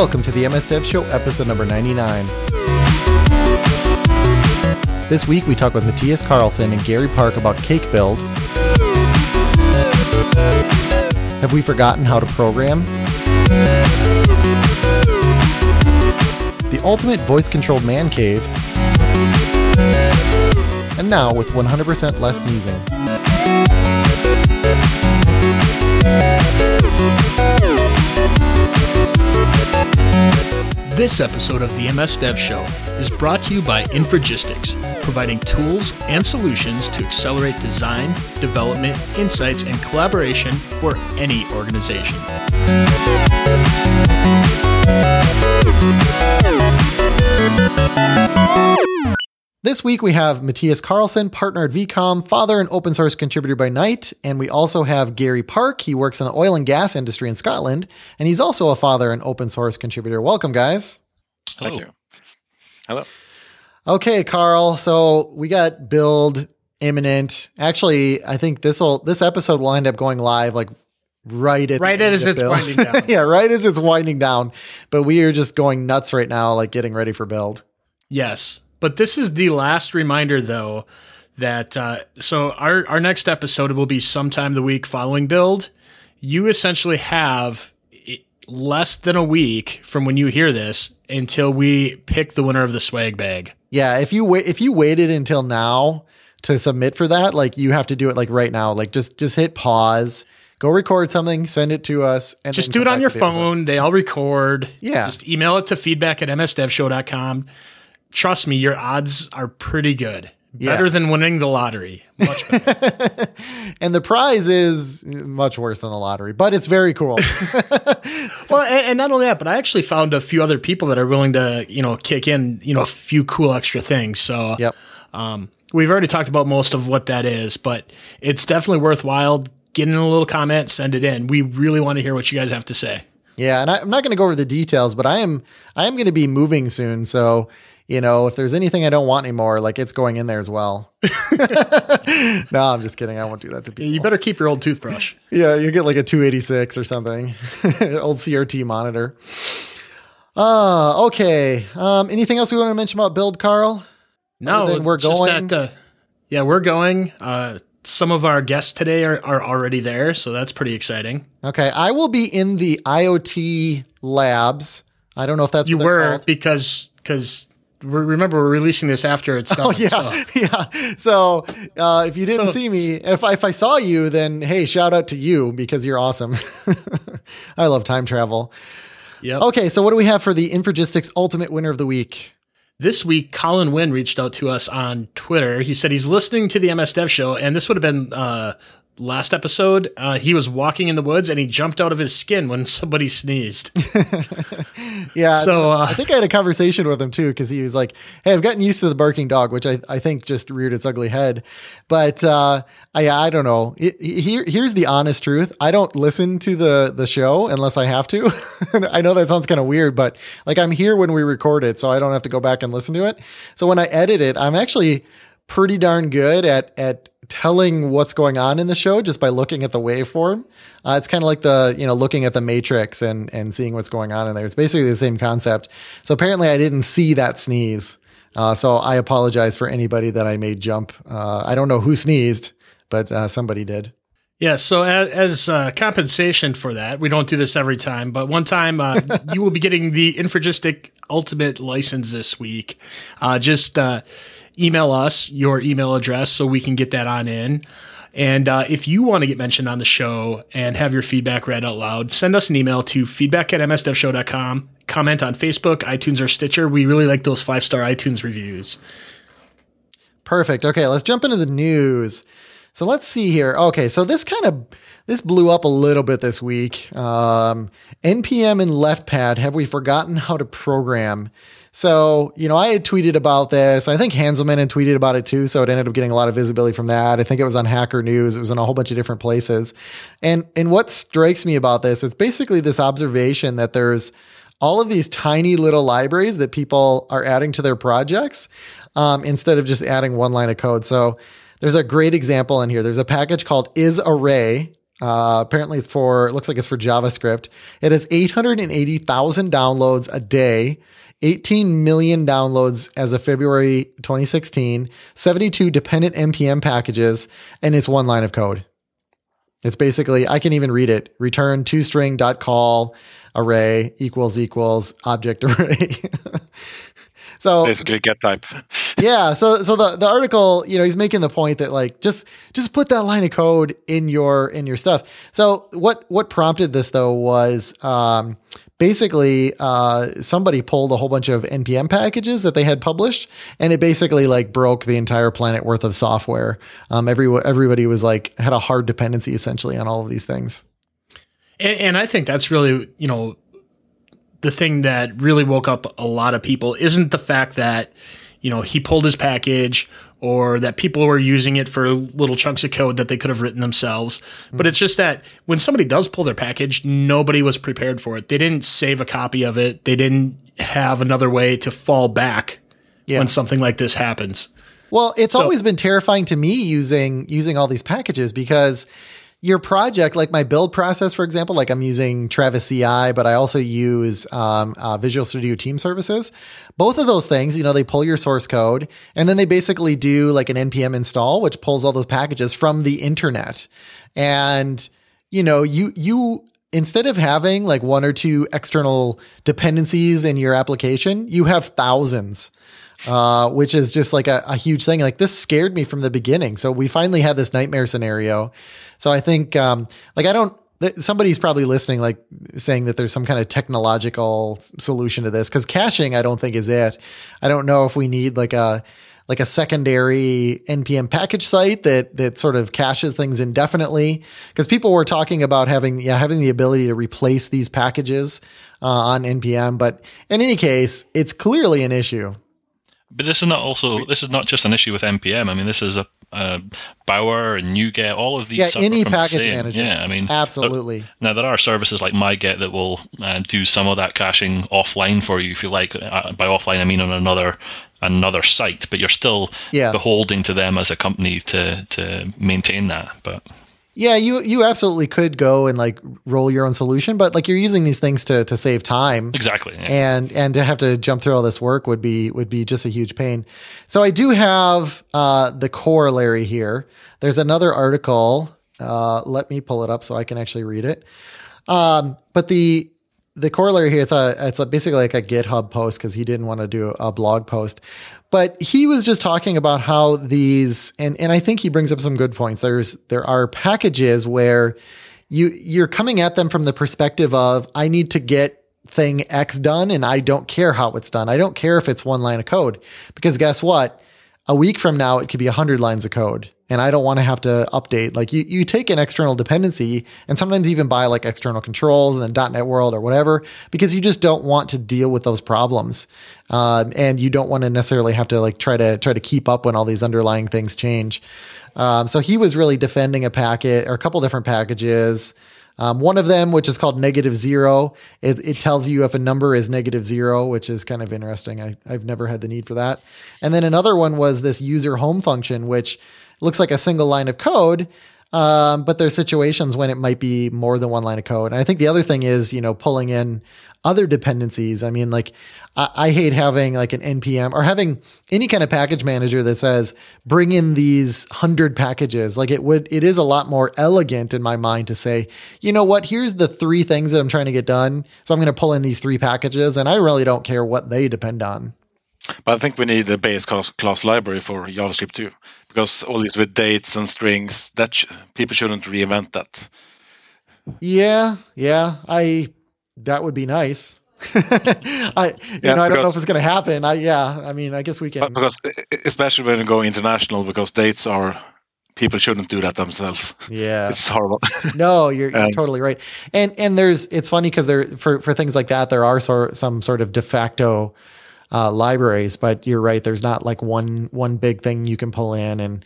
Welcome to the MS Dev Show, episode number 99. This week we talk with Mattias Karlsson and Gary Park about Cake Build. Have we forgotten how to program? The ultimate voice controlled man cave. And now with 100% less sneezing. This episode of the MS Dev Show is brought to you by Infragistics, providing tools and solutions to accelerate design, development, insights, and collaboration for any organization. This week we have Mattias Karlsson, partner at VCOM, father and open source contributor by night, and we also have Gary Park. He works in the oil and gas industry in Scotland, and he's also a father and open source contributor. Welcome, guys. Thank you. Hello. Okay, Carl. So we got build imminent. Actually, I think this will this episode will end up going live like right at Right the as of it's build. winding down. yeah, right as it's winding down. But we are just going nuts right now, like getting ready for build. Yes, but this is the last reminder, though, that uh, so our our next episode will be sometime the week following build. You essentially have less than a week from when you hear this until we pick the winner of the swag bag. Yeah, if you wait if you waited until now to submit for that, like you have to do it like right now. Like just just hit pause, go record something, send it to us, and Just do it on your to the episode. phone. They all record. Yeah. Just email it to feedback at msdevshow.com. Trust me, your odds are pretty good. Yeah. Better than winning the lottery. Much better. And the prize is much worse than the lottery, but it's very cool. well, and, and not only that, but I actually found a few other people that are willing to, you know, kick in, you know, a few cool extra things. So, yep. um, we've already talked about most of what that is, but it's definitely worthwhile. Get in a little comment, send it in. We really want to hear what you guys have to say. Yeah, and I, I'm not going to go over the details, but I am I am going to be moving soon, so you know if there's anything I don't want anymore, like it's going in there as well. no, I'm just kidding. I won't do that to people. You better keep your old toothbrush. Yeah, you get like a 286 or something, old CRT monitor. Uh, okay. Um, anything else we want to mention about build, Carl? No, than we're going? that, uh, yeah, we're going. Uh, some of our guests today are, are already there, so that's pretty exciting. Okay, I will be in the IoT labs. I don't know if that's you were called. because because remember we're releasing this after it's done. Oh yeah, so- yeah. So uh, if you didn't So- see me, if I, if I saw you, then hey, shout out to you because you're awesome. I love time travel. Yep. Okay, so what do we have for the Infragistics Ultimate Winner of the Week? This week, Colin Wynn reached out to us on Twitter. He said he's listening to the MS Dev show, and this would have been uh, last episode. Uh, he was walking in the woods and he jumped out of his skin when somebody sneezed. Yeah, So, uh, I think I had a conversation with him too because he was like, "Hey, I've gotten used to the barking dog, which I, I think just reared its ugly head." But uh, I I don't know. Here here's the honest truth. I don't listen to the the show unless I have to. I know that sounds kind of weird, but like I'm here when we record it, so I don't have to go back and listen to it. So when I edit it, I'm actually pretty darn good at at telling what's going on in the show just by looking at the waveform. Uh, it's kind of like the you know looking at the matrix and and seeing what's going on in there. It's basically the same concept. So apparently, I didn't see that sneeze. Uh, so I apologize for anybody that I made jump. Uh, I don't know who sneezed, but uh, somebody did. yeah. So as, as uh, compensation for that, we don't do this every time, but one time uh, you will be getting the Infragistic Ultimate license this week. Uh, just uh, email us your email address so we can get that on in. And uh, if you want to get mentioned on the show and have your feedback read out loud, send us an email to feedback at msdevshow.com. Comment on Facebook, iTunes, or Stitcher. We really like those five star iTunes reviews. Perfect. Okay, let's jump into the news. So let's see here. Okay, so this kind of this blew up a little bit this week. Um, npm and leftpad. Have we forgotten how to program? So you know, I had tweeted about this. I think Hanselman had tweeted about it too. So it ended up getting a lot of visibility from that. I think it was on Hacker News. It was in a whole bunch of different places. And and what strikes me about this, it's basically this observation that there's all of these tiny little libraries that people are adding to their projects um, instead of just adding one line of code. So there's a great example in here. There's a package called isArray, Uh, apparently, it's for it looks like it's for JavaScript. It has 880,000 downloads a day. 18 million downloads as of February 2016, 72 dependent npm packages, and it's one line of code. It's basically, I can even read it. Return to string dot call array equals equals object array. so basically get type. yeah. So so the, the article, you know, he's making the point that like just just put that line of code in your in your stuff. So what what prompted this though was um basically uh, somebody pulled a whole bunch of npm packages that they had published and it basically like broke the entire planet worth of software. Um, every, everybody was like had a hard dependency essentially on all of these things. And, and i think that's really you know the thing that really woke up a lot of people isn't the fact that you know he pulled his package or that people were using it for little chunks of code that they could have written themselves. Mm-hmm. But it's just that when somebody does pull their package, nobody was prepared for it. They didn't save a copy of it. They didn't have another way to fall back yeah. when something like this happens. Well, it's so, always been terrifying to me using using all these packages because your project, like my build process, for example, like I'm using Travis CI, but I also use um, uh, Visual Studio Team Services. Both of those things, you know, they pull your source code and then they basically do like an npm install, which pulls all those packages from the internet. And you know, you you instead of having like one or two external dependencies in your application, you have thousands uh, which is just like a, a, huge thing. Like this scared me from the beginning. So we finally had this nightmare scenario. So I think, um, like, I don't, somebody's probably listening, like saying that there's some kind of technological solution to this because caching, I don't think is it. I don't know if we need like a, like a secondary npm package site that that sort of caches things indefinitely because people were talking about having yeah having the ability to replace these packages uh, on npm but in any case it's clearly an issue but this is not also this is not just an issue with npm. I mean, this is a uh, Bower and NuGet, all of these. Yeah, any package manager. Yeah, I mean, absolutely. now there are services like MyGet that will uh, do some of that caching offline for you, if you like. Uh, by offline, I mean on another another site, but you're still yeah. beholding to them as a company to to maintain that. But yeah, you you absolutely could go and like roll your own solution, but like you're using these things to to save time. Exactly. Yeah. And and to have to jump through all this work would be would be just a huge pain. So I do have uh, the corollary here. There's another article. Uh, let me pull it up so I can actually read it. Um, but the the corollary here it's a it's a basically like a GitHub post because he didn't want to do a blog post, but he was just talking about how these and and I think he brings up some good points. There's there are packages where you you're coming at them from the perspective of I need to get thing X done and I don't care how it's done. I don't care if it's one line of code because guess what? A week from now it could be 100 lines of code and I don't want to have to update. Like you, you take an external dependency and sometimes even buy like external controls and then .NET World or whatever because you just don't want to deal with those problems, um, and you don't want to necessarily have to like try to try to keep up when all these underlying things change. Um, so he was really defending a packet or a couple different packages. Um, one of them, which is called negative zero, it, it, tells you if a number is negative zero, which is kind of interesting. I, I've never had the need for that. And then another one was this user home function, which looks like a single line of code. Um, but there's situations when it might be more than one line of code. And I think the other thing is, you know, pulling in other dependencies. I mean, like I, I, hate having like an npm or having any kind of package manager that says bring in these hundred packages. Like it would, it is a lot more elegant in my mind to say, you know what, here's the three things that I'm trying to get done. So I'm going to pull in these three packages, and I really don't care what they depend on. But I think we need a base class, class library for JavaScript too, because all these with dates and strings, that sh- people shouldn't reinvent that. Yeah, yeah, I that would be nice. I you yeah, know I don't know if it's going to happen. I yeah, I mean I guess we can because especially when you go international because dates are people shouldn't do that themselves. Yeah, it's horrible. no, you're, you're totally right. And and there's it's funny because there for for things like that there are sort some sort of de facto uh, libraries, but you're right. There's not like one one big thing you can pull in, and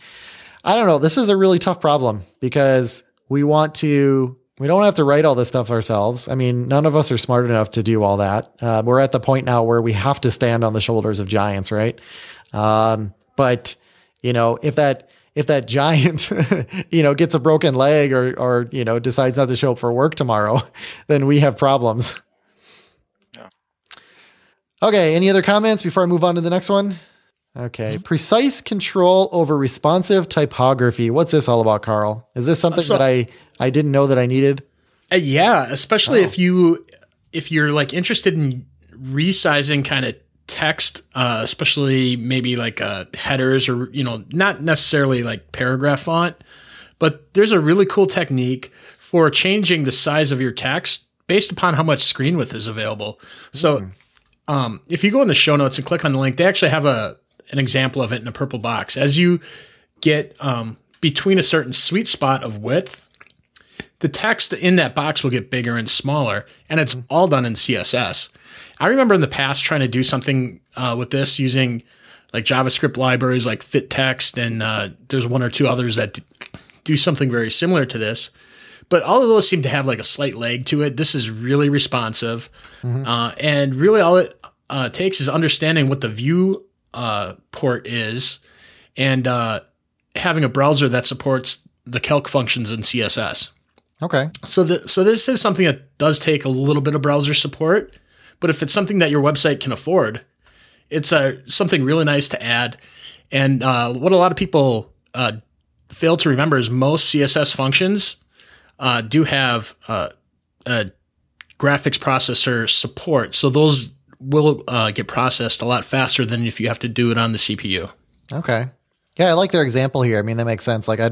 I don't know. This is a really tough problem because we want to. We don't have to write all this stuff ourselves. I mean, none of us are smart enough to do all that. Uh, we're at the point now where we have to stand on the shoulders of giants, right? Um, but you know, if that if that giant, you know, gets a broken leg or, or, you know, decides not to show up for work tomorrow, then we have problems. Okay. Any other comments before I move on to the next one? Okay. Mm-hmm. Precise control over responsive typography. What's this all about, Carl? Is this something so, that I, I didn't know that I needed? Uh, yeah. Especially oh. if you, if you're like interested in resizing kind of text, uh, especially maybe like uh, headers or, you know, not necessarily like paragraph font, but there's a really cool technique for changing the size of your text based upon how much screen width is available. So, mm. Um, if you go in the show notes and click on the link, they actually have a an example of it in a purple box. As you get um, between a certain sweet spot of width, the text in that box will get bigger and smaller, and it's mm. all done in CSS. I remember in the past trying to do something uh, with this using like JavaScript libraries like FitText, and uh, there's one or two others that do something very similar to this. But all of those seem to have like a slight leg to it. This is really responsive, mm-hmm. uh, and really all it uh, takes is understanding what the view uh, port is, and uh, having a browser that supports the calc functions in CSS. Okay. So the, so this is something that does take a little bit of browser support, but if it's something that your website can afford, it's a something really nice to add. And uh, what a lot of people uh, fail to remember is most CSS functions uh, do have uh, a graphics processor support, so those will uh, get processed a lot faster than if you have to do it on the CPU. Okay. Yeah, I like their example here. I mean, that makes sense. Like I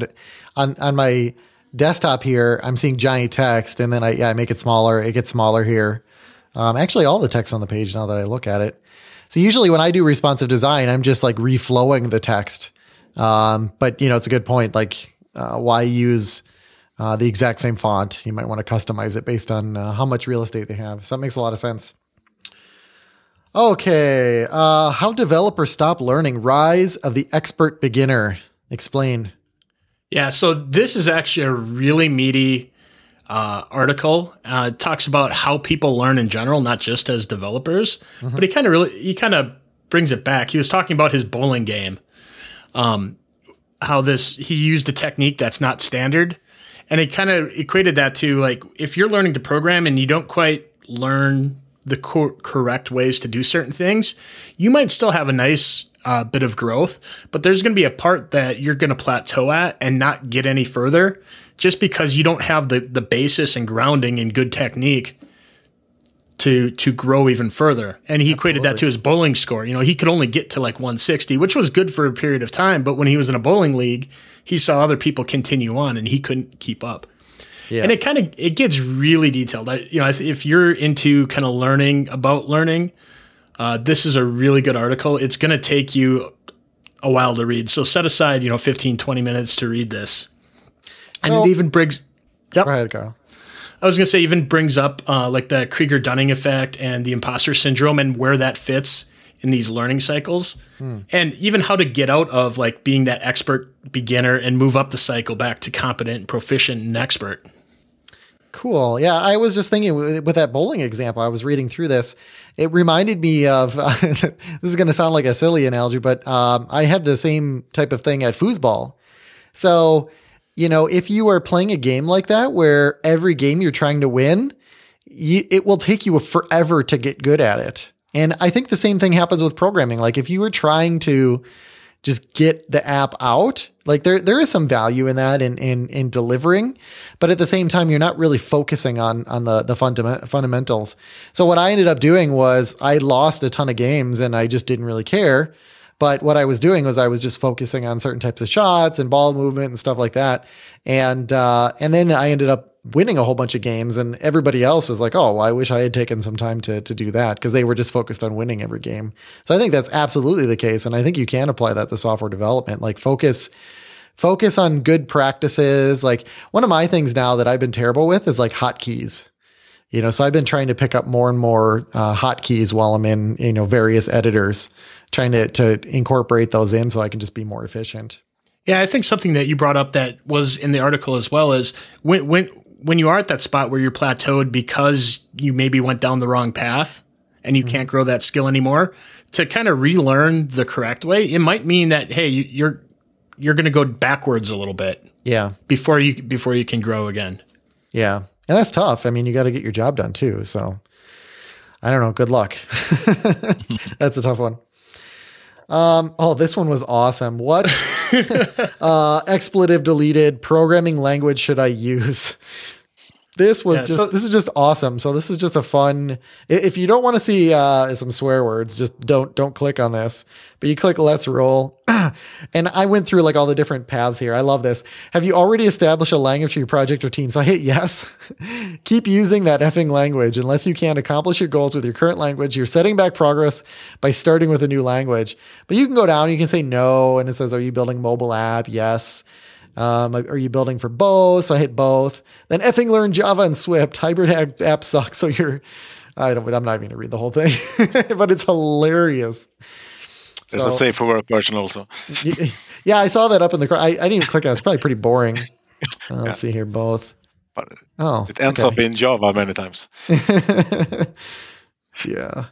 on on my desktop here, I'm seeing giant text, and then I yeah I make it smaller. It gets smaller here. Um, actually, all the text on the page now that I look at it. So usually when I do responsive design, I'm just like reflowing the text. Um, but you know, it's a good point. Like, uh, why use uh, the exact same font? You might want to customize it based on uh, how much real estate they have. So that makes a lot of sense. Okay, uh, how developers stop learning. Rise of the expert beginner. Explain. Yeah, so this is actually a really meaty uh, article. Uh, it talks about how people learn in general, not just as developers. Mm-hmm. But he kind of really he kind of brings it back. He was talking about his bowling game, um, how this he used a technique that's not standard, and he kind of equated that to like if you're learning to program and you don't quite learn the co- correct ways to do certain things, you might still have a nice uh, bit of growth, but there's going to be a part that you're going to plateau at and not get any further just because you don't have the, the basis and grounding and good technique to to grow even further. And he Absolutely. equated that to his bowling score. You know, he could only get to like 160, which was good for a period of time, but when he was in a bowling league, he saw other people continue on and he couldn't keep up. Yeah. And it kind of it gets really detailed. I, you know, if you're into kind of learning about learning, uh, this is a really good article. It's going to take you a while to read. So set aside, you know, 15, 20 minutes to read this and it even brings. Yep. Go ahead, Carl. I was going to say, even brings up uh, like the Krieger Dunning effect and the imposter syndrome and where that fits in these learning cycles, hmm. and even how to get out of like being that expert beginner and move up the cycle back to competent, proficient, and expert. Cool. Yeah, I was just thinking with that bowling example. I was reading through this. It reminded me of this is going to sound like a silly analogy, but um, I had the same type of thing at foosball. So you know, if you are playing a game like that where every game you're trying to win, you, it will take you forever to get good at it. And I think the same thing happens with programming. Like if you were trying to just get the app out, like there there is some value in that in in in delivering, but at the same time you're not really focusing on on the the fundament, fundamentals. So what I ended up doing was I lost a ton of games and I just didn't really care but what I was doing was I was just focusing on certain types of shots and ball movement and stuff like that. And uh, and then I ended up winning a whole bunch of games and everybody else is like, oh, well, I wish I had taken some time to, to do that because they were just focused on winning every game. So I think that's absolutely the case. And I think you can apply that to software development, like focus, focus on good practices. Like one of my things now that I've been terrible with is like hotkeys. You know, so I've been trying to pick up more and more uh, hotkeys while I'm in, you know, various editors trying to to incorporate those in so I can just be more efficient. Yeah, I think something that you brought up that was in the article as well is when when when you are at that spot where you're plateaued because you maybe went down the wrong path and you mm-hmm. can't grow that skill anymore, to kind of relearn the correct way, it might mean that hey, you're you're going to go backwards a little bit. Yeah. Before you before you can grow again. Yeah. And that's tough. I mean, you got to get your job done too. So I don't know. Good luck. that's a tough one. Um, oh, this one was awesome. What uh, expletive deleted programming language should I use? This was yeah, just so, this is just awesome. So this is just a fun. If you don't want to see uh, some swear words, just don't don't click on this. But you click Let's Roll, and I went through like all the different paths here. I love this. Have you already established a language for your project or team? So I hit yes. Keep using that effing language unless you can't accomplish your goals with your current language. You're setting back progress by starting with a new language. But you can go down. You can say no, and it says, "Are you building mobile app?" Yes. Um, are you building for both? So I hit both. Then effing learn Java and Swift. Hybrid app, app sucks. So you're, I don't, I'm not even gonna read the whole thing, but it's hilarious. There's so, a safe for work version also. yeah, I saw that up in the. I, I didn't even click on. it. It's probably pretty boring. Uh, let's see here, both. But oh, it ends okay. up in Java many times. yeah.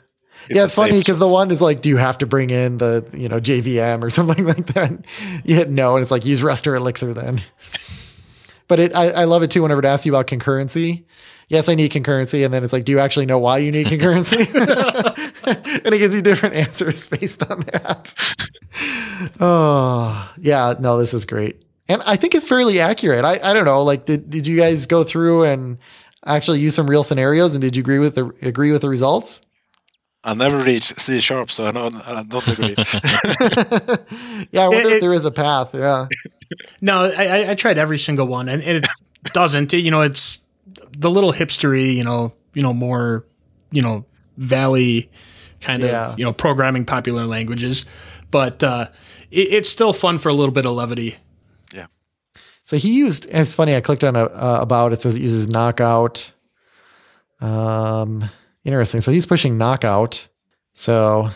It's yeah, it's funny because the one is like, do you have to bring in the you know JVM or something like that? You hit no, and it's like use Rust or Elixir then. But it, I, I love it too. Whenever it asks you about concurrency, yes, I need concurrency, and then it's like, do you actually know why you need concurrency? and it gives you different answers based on that. oh yeah, no, this is great, and I think it's fairly accurate. I I don't know, like did did you guys go through and actually use some real scenarios, and did you agree with the agree with the results? I never reached C sharp, so I don't, I don't agree. yeah, I wonder it, if there is a path. Yeah. No, I, I tried every single one, and it doesn't. It, you know, it's the little hipstery, you know, you know, more, you know, valley kind yeah. of, you know, programming popular languages, but uh, it, it's still fun for a little bit of levity. Yeah. So he used. It's funny. I clicked on a, uh, about. It says it uses knockout. Um Interesting. So he's pushing knockout. So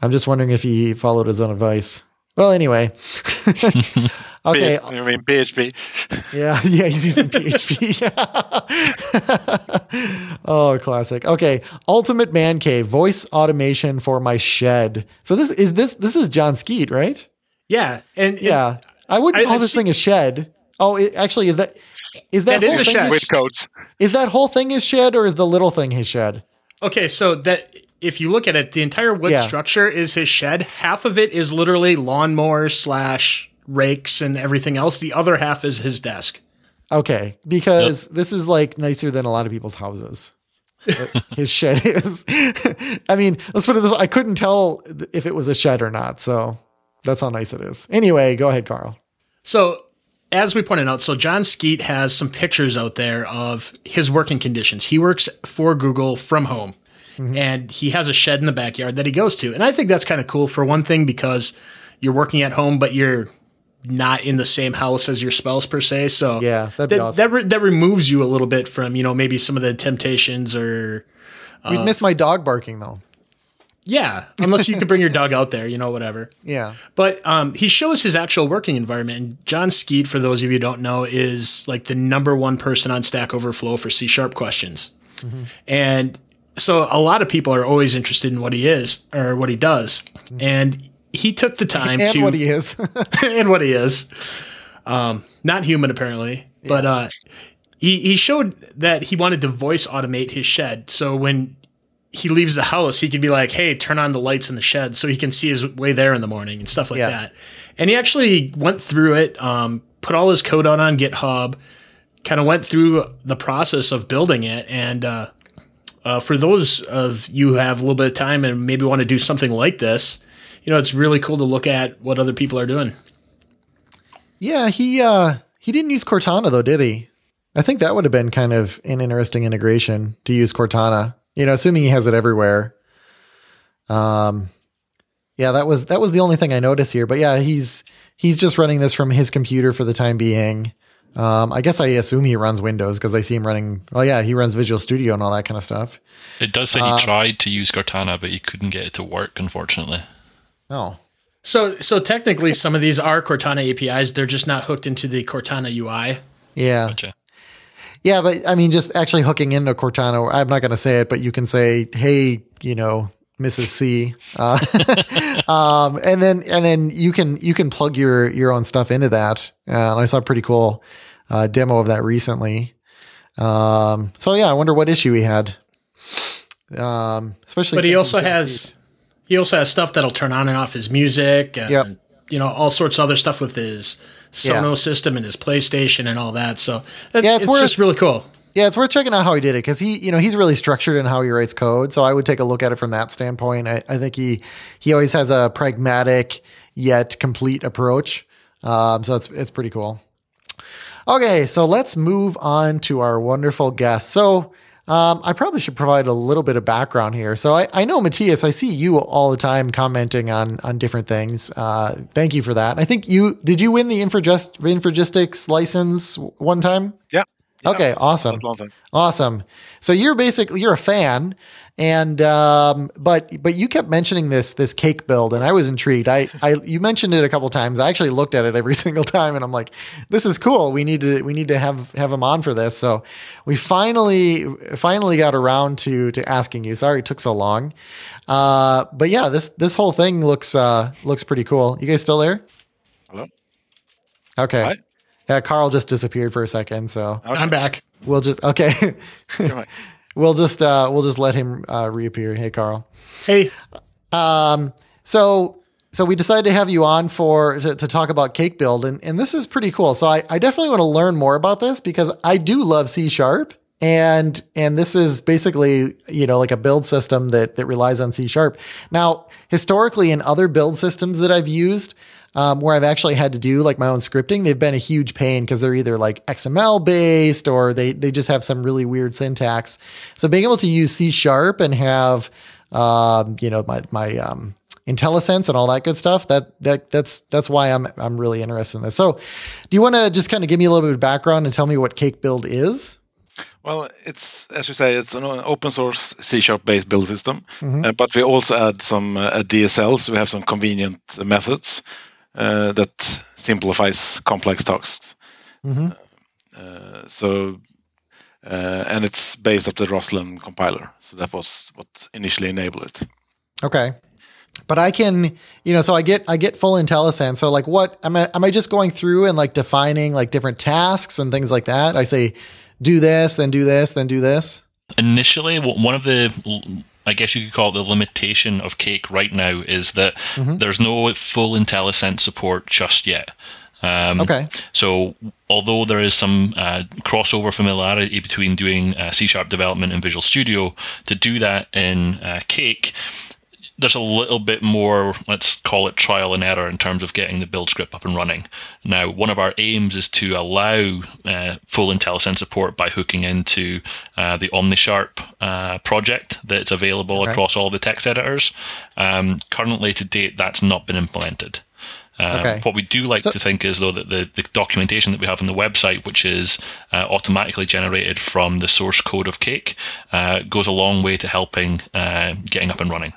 I'm just wondering if he followed his own advice. Well, anyway. okay. I mean PHP. Yeah, yeah, he's using PHP. oh, classic. Okay, Ultimate Man Cave voice automation for my shed. So this is this this is Jon Skeet, right? Yeah, and yeah, I wouldn't call I, this thing a shed. Oh, it, actually, is that is that, that is a shed with coats? Is that whole thing his shed, or is the little thing his shed? Okay, so that if you look at it, the entire wood yeah. structure is his shed. Half of it is literally lawnmowers slash rakes and everything else. The other half is his desk. Okay, because yep. this is like nicer than a lot of people's houses. his shed is. I mean, let's put it this way: I couldn't tell if it was a shed or not. So that's how nice it is. Anyway, go ahead, Carl. So as we pointed out, so Jon Skeet has some pictures out there of his working conditions. He works for Google from home. Mm-hmm. And he has a shed in the backyard that he goes to. And I think that's kind of cool for one thing because you're working at home, but you're not in the same house as your spouse per se. So yeah, that awesome. that, re- that removes you a little bit from you know maybe some of the temptations or. Uh, We'd miss my dog barking though. Yeah, unless you could bring your dog out there, you know, whatever. Yeah. But um, he shows his actual working environment. And Jon Skeet, for those of you who don't know, is like the number one person on Stack Overflow for C sharp questions. Mm-hmm. And so a lot of people are always interested in what he is or what he does. Mm-hmm. And he took the time and to. what he is. and what he is. Um, not human, apparently. Yeah. But uh, he, he showed that he wanted to voice automate his shed. So when he leaves the house, he can be like, "Hey, turn on the lights in the shed," so he can see his way there in the morning and stuff like yeah. that. And he actually went through it, um, put all his code out on GitHub, kind of went through the process of building it. And uh, uh, for those of you who have a little bit of time and maybe want to do something like this, you know, it's really cool to look at what other people are doing. Yeah, he uh, he didn't use Cortana though, did he? I think that would have been kind of an interesting integration to use Cortana you know, assuming he has it everywhere. Um, yeah, that was that was the only thing I noticed here. But yeah, he's he's just running this from his computer for the time being. Um, I guess I assume he runs Windows because I see him running. Oh yeah, he runs Visual Studio and all that kind of stuff. It does say he uh, tried to use Cortana, but he couldn't get it to work, unfortunately. Oh, so so technically, some of these are Cortana APIs. They're just not hooked into the Cortana UI. Yeah. Gotcha. Yeah, but I mean, just actually hooking into Cortana, I'm not going to say it, but you can say, hey, you know, Mrs. C. Uh, um, and then and then you can you can plug your your own stuff into that. Uh, I saw a pretty cool uh, demo of that recently. Um, so yeah, I wonder what issue he had. Um, especially, but he also has he also has stuff that'll turn on and off his music. And, yep. You know all sorts of other stuff with his Sonos yeah. system and his PlayStation and all that. So yeah, it's, it's just really cool. Yeah, it's worth checking out how he did it because he, you know, he's really structured in how he writes code. So I would take a look at it from that standpoint. I, I think he he always has a pragmatic yet complete approach. Um, so it's it's pretty cool. Okay, so let's move on to our wonderful guest. So um, I probably should provide a little bit of background here. So I, I know Mattias, I see you all the time commenting on on different things. Uh, thank you for that. I think you did you win the Infragist, Infragistics license one time? Yeah. Okay, awesome. Awesome. So you're basically you're a fan and um, but but you kept mentioning this this cake build and I was intrigued. I I you mentioned it a couple times. I actually looked at it every single time and I'm like this is cool. We need to we need to have have him on for this. So we finally finally got around to to asking you. Sorry it took so long. Uh, but yeah, this this whole thing looks uh looks pretty cool. You guys still there? Hello. Okay. Hi. Yeah, Carl just disappeared for a second, so okay. I'm back. We'll just okay. we'll just uh we'll just let him uh reappear. Hey Carl. Hey. Um so so we decided to have you on for to, to talk about cake build and, and this is pretty cool. So I, I definitely want to learn more about this because I do love C sharp and and this is basically you know like a build system that that relies on C sharp. Now historically in other build systems that I've used, um, where I've actually had to do like my own scripting, they've been a huge pain because they're either like XML based or they they just have some really weird syntax. So being able to use C sharp and have um, you know my my um, IntelliSense and all that good stuff. That that that's that's why I'm I'm really interested in this. So, do you want to just kind of give me a little bit of background and tell me what Cake Build is? Well, it's as you say, it's an open source C sharp based build system, mm-hmm. uh, but we also add some uh, DSLs. We have some convenient methods uh, that simplifies complex tasks. Mm-hmm. Uh, so, uh, and it's based off the Roslyn compiler. So that was what initially enabled it. Okay but I can, you know, so I get I get full IntelliSense. So like, what am I am I just going through and like defining like different tasks and things like that? I say, do this, then do this, then do this. Initially, one of the I guess you could call it the limitation of Cake right now is that mm-hmm. there's no full IntelliSense support just yet. Um, okay. So although there is some uh, crossover familiarity between doing uh, C sharp development in Visual Studio, to do that in uh, Cake, there's a little bit more, let's call it trial and error in terms of getting the build script up and running. Now, one of our aims is to allow uh, full IntelliSense support by hooking into uh, the OmniSharp uh, project that's available okay. across all the text editors. Um, currently, to date, that's not been implemented. Um, okay. What we do like so, to think is, though, that the, the, documentation that we have on the website, which is uh, automatically generated from the source code of Cake, uh, goes a long way to helping uh, getting up and running.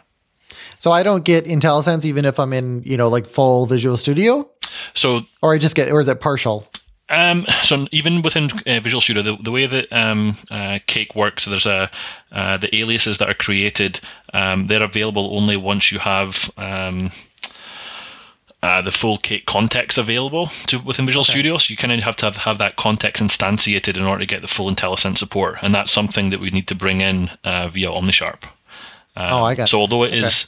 So I don't get IntelliSense even if I'm in, you know, like full Visual Studio. So, or I just get, or is it partial? Um, so even within uh, Visual Studio, the, the way that um, uh, Cake works, there's a uh, the aliases that are created. Um, they're available only once you have um, uh, the full Cake context available to within Visual okay. Studio. So you kind of have to have, have that context instantiated in order to get the full IntelliSense support, and that's something that we need to bring in uh, via OmniSharp. Um, oh, I got. So although it okay. is,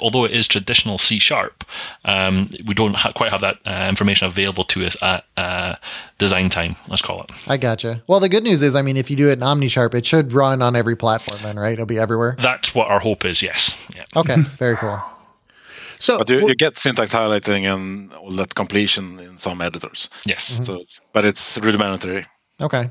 although it is traditional C sharp, um, we don't ha- quite have that uh, information available to us at uh, design time. Let's call it. I gotcha. Well, the good news is, I mean, if you do it in OmniSharp, it should run on every platform. Then, right? It'll be everywhere. That's what our hope is. Yes. Yeah. Okay. Very cool. So, but you, you, get syntax highlighting and all that completion in some editors. Yes. Mm-hmm. So, it's, but it's rudimentary. Okay.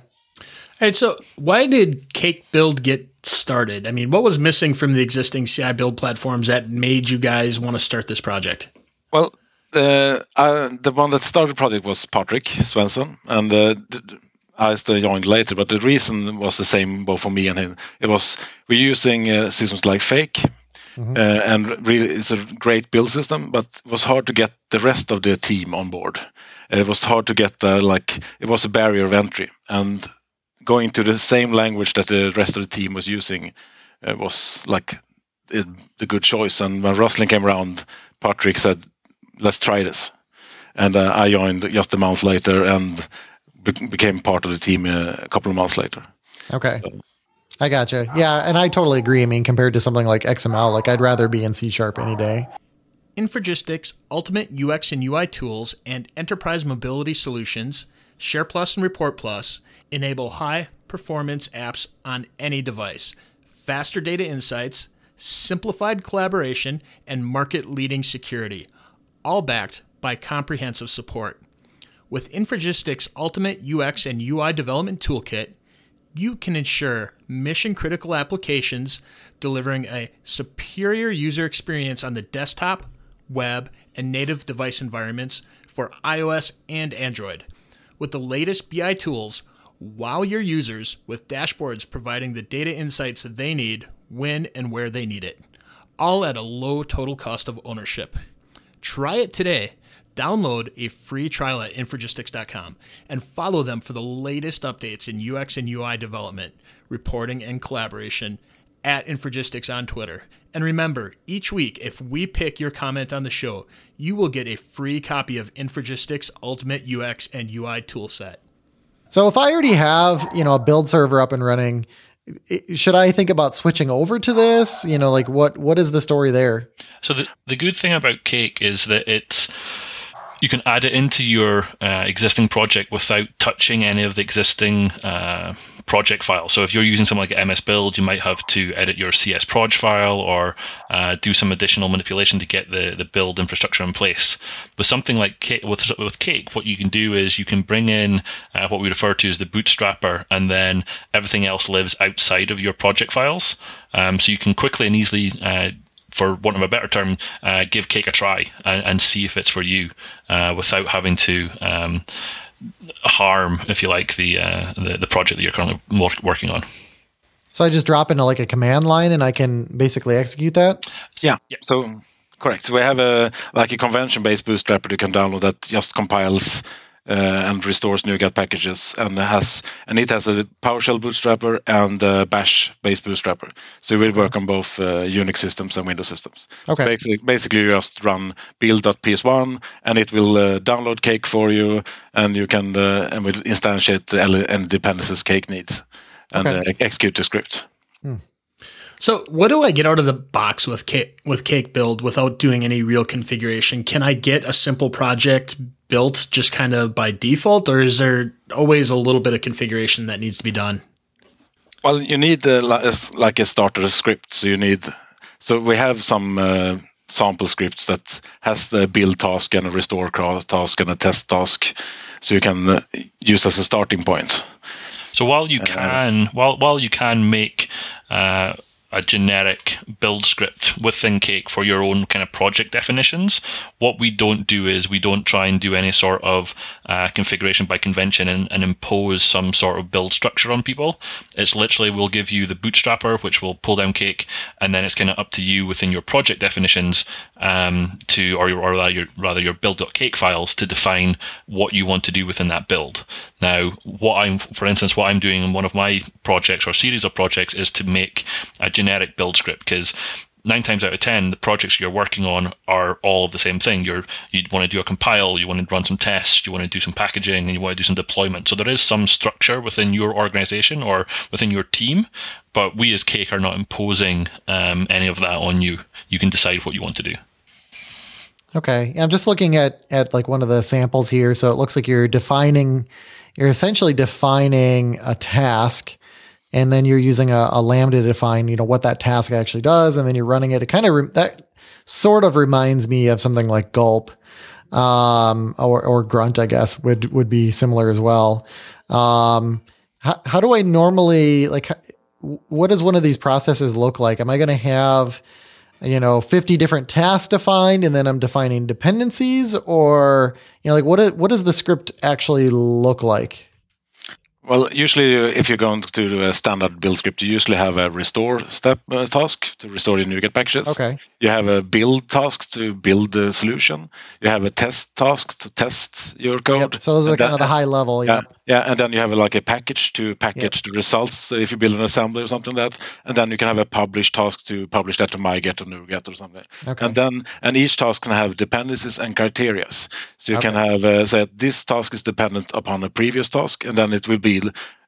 And so, why did Cake Build get started? I mean, what was missing from the existing CI build platforms that made you guys want to start this project? Well, uh, the one that started the project was Patrick Svensson, and uh, I still joined later. But the reason was the same both for me and him. It was we're using uh, systems like Fake, Mm-hmm. Uh, and really it's a great build system but it was hard to get the rest of the team on board it was hard to get the like it was a barrier of entry and going to the same language that the rest of the team was using uh, was like it, the good choice. And when Roslyn came around, Patrick said, "Let's try this," and uh, I joined just a month later and be- became part of the team uh, a couple of months later. Okay. So, I gotcha. Yeah, and I totally agree. I mean, compared to something like XML, like I'd rather be in C sharp any day. Infragistics Ultimate UX and UI tools and enterprise mobility solutions, SharePlus and ReportPlus enable high performance apps on any device, faster data insights, simplified collaboration, and market leading security, all backed by comprehensive support. With Infragistics Ultimate UX and UI Development Toolkit, you can ensure mission critical applications delivering a superior user experience on the desktop, web, and native device environments for iOS and Android. With the latest BI tools, wow your users with dashboards providing the data insights that they need when and where they need it, all at a low total cost of ownership. Try it today. Download a free trial at Infragistics.com and follow them for the latest updates in UX and UI development, reporting, and collaboration at Infragistics on Twitter. And remember, each week, if we pick your comment on the show, you will get a free copy of Infragistics Ultimate UX and UI toolset. So if I already have, you know, a build server up and running, should I think about switching over to this? You know, like what what is the story there? So the the good thing about Cake is that it's you can add it into your uh, existing project without touching any of the existing uh, project file. So if you're using something like MSBuild, you might have to edit your CS proj file or uh, do some additional manipulation to get the, the build infrastructure in place. With something like Cake, with, with Cake, what you can do is you can bring in uh, what we refer to as the bootstrapper, and then everything else lives outside of your project files. Um, so you can quickly and easily uh, for want of a better term, uh, give cake a try and, and, see if it's for you uh, without having to um, harm, if you like, the, uh, the, the project that you're currently working on. So I just drop into like a command line and I can basically execute that. Yeah. yeah. So correct. So we have a like a convention based bootstrapper you can download that just compiles and restores NuGet packages, and has and it has a PowerShell bootstrapper and a Bash-based bootstrapper. So it will work on both uh, Unix systems and Windows systems. Okay. So basically, basically, you just run build.ps1, and it will uh, download Cake for you, and you can uh, and will instantiate any dependencies Cake needs, and okay. Uh, execute the script. Hmm. So, what do I get out of the box with Cake, with Cake Build without doing any real configuration? Can I get a simple project built just kind of by default, or is there always a little bit of configuration that needs to be done? Well, you need uh, like a starter script. So you need. So we have some uh, sample scripts that has the build task and a restore task and a test task, so you can uh, use as a starting point. So while you uh, can, while while you can make uh, a generic build script within Cake for your own kind of project definitions. What we don't do is we don't try and do any sort of uh, configuration by convention and, and, impose some sort of build structure on people. It's literally we'll give you the bootstrapper, which will pull down Cake, and then it's kind of up to you within your project definitions um, to, or, or rather your, rather your build.cake files to define what you want to do within that build. Now, what I'm, for instance, what I'm doing in one of my projects or series of projects is to make a generic build script because nine times out of ten, the projects you're working on are all the same thing. You're you want to do a compile, you want to run some tests, you want to do some packaging, and you want to do some deployment. So there is some structure within your organization or within your team, but we as Cake are not imposing um, any of that on you. You can decide what you want to do. Okay, I'm just looking at at like one of the samples here. So it looks like you're defining, you're essentially defining a task and then you're using a, a, lambda to define you know what that task actually does and then you're running it. It kind of re- that sort of reminds me of something like gulp um, or, or grunt i guess would would be similar as well. Um, how, how do i normally like what does one of these processes look like? Am i going to have you know 50 different tasks defined and then i'm defining dependencies? Or you know like what what does the script actually look like Well, usually, uh, if you're going to do a standard build script, you usually have a restore step uh, task to restore your NuGet packages. Okay. You have a build task to build the solution. You have a test task to test your code. Yep. So those are kind of the high level. Yeah, yeah, and then you have a, like a package to package yep. the results. So if you build an assembly or something like that, and then you can have a publish task to publish that to MyGet or NuGet or something. Okay. And then and each task can have dependencies and criteria. So you okay. can have uh, say this task is dependent upon a previous task, and then it will be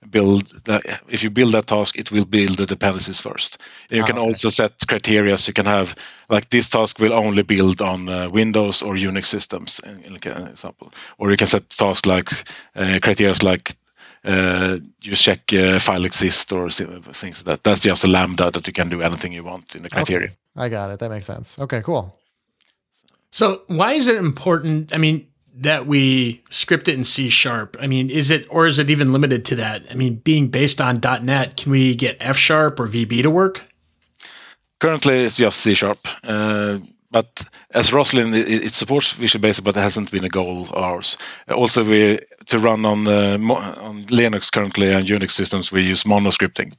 build that if you build that task it will build the dependencies first. You can okay. also set criteria so you can have like this task will only build on uh, windows or unix systems in, in, like an example. Or you can set tasks like uh, criteria like uh, you check uh, file exist or things like that. That's just a lambda that you can do anything you want in the criteria. Okay. i got it. That makes sense. Okay cool. So why is it important i mean that we script it in C sharp? I mean, is it, or is it even limited to that? I mean, being based on .NET, can we get F sharp or VB to work? Currently, it's just C sharp. Uh, but as Roslyn, it, it, supports Visual Basic, but it hasn't been a goal of ours. Also, we to run on uh, on Linux currently and Unix systems, we use monoscripting,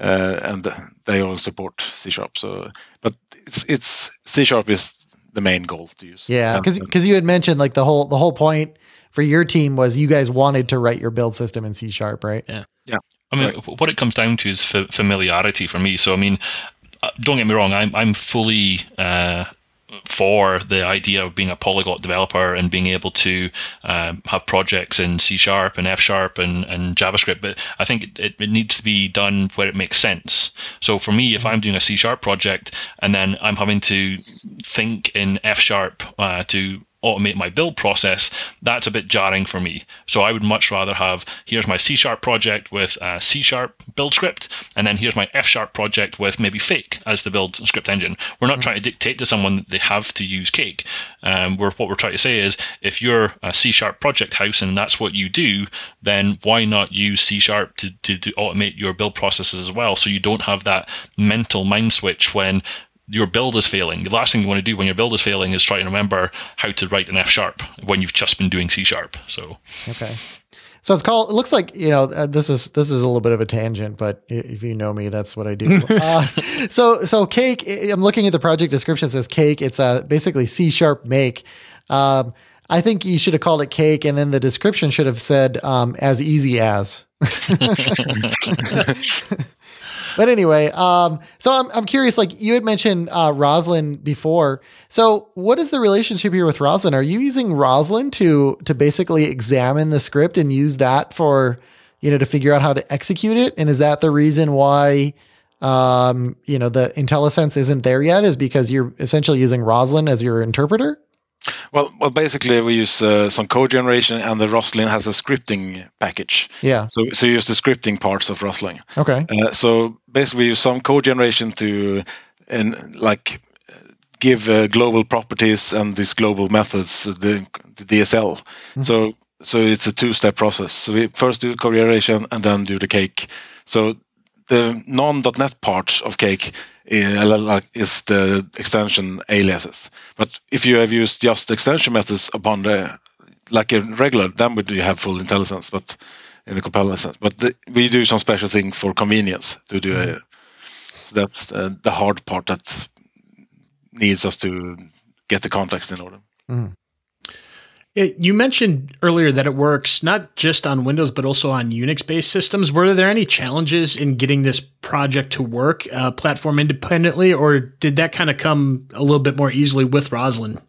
uh, and they all support C sharp. So, but it's it's C sharp is the main goal to use. Yeah, because because you had mentioned like the whole the whole point for your team was you guys wanted to write your build system in C sharp, right? Yeah, yeah. I mean, right. what it comes down to is f- familiarity for me. So, I mean, uh, don't get me wrong, I'm I'm fully uh, for the idea of being a polyglot developer and being able to um, have projects in C sharp and F sharp and, and JavaScript, but I think it, it, needs to be done where it makes sense. So for me, if I'm doing a C sharp project and then I'm having to think in F sharp uh, to automate my build process, that's a bit jarring for me. So I would much rather have here's my C sharp project with a C sharp build script, and then here's my F sharp project with maybe Fake as the build script engine. We're not mm-hmm. trying to dictate to someone that they have to use Cake. Um, we're, what we're trying to say is if you're a C sharp project house and that's what you do, then why not use C sharp to, to, to automate your build processes as well so you don't have that mental mind switch when your build is failing. The last thing you want to do when your build is failing is try to remember how to write an F sharp when you've just been doing C sharp. So okay. So it's called. It looks like you know uh, this is this is a little bit of a tangent, but if you know me, that's what I do. uh, so so cake. I'm looking at the project description. It says cake. It's a basically C sharp make. Um, I think you should have called it cake, and then the description should have said um, as easy as. but anyway, um, so I'm, I'm curious, like you had mentioned uh, Roslyn before. So what is the relationship here with Roslyn? Are you using Roslyn to to basically examine the script and use that for, you know, to figure out how to execute it? And is that the reason why um, you know, the IntelliSense isn't there yet is because you're essentially using Roslyn as your interpreter? Well, well, basically we use uh, some code generation, and the Roslyn has a scripting package. Yeah. So, so you use the scripting parts of Roslyn. Okay. Uh, so basically, we use some code generation to, and like, give uh, global properties and these global methods the, the DSL. Mm-hmm. So, so it's a two-step process. So we first do code generation and then do the cake. So the non.NET part of Cake is the extension aliases. But if you have used just extension methods upon the like a regular, then we do have full IntelliSense, but in a compiler sense. But the, we do some special thing for convenience to do a. So that's uh, the hard part that needs us to get the context in order. Mm. It, you mentioned earlier that it works not just on Windows, but also on Unix based systems. Were there any challenges in getting this project to work uh, platform independently, or did that kind of come a little bit more easily with Roslyn?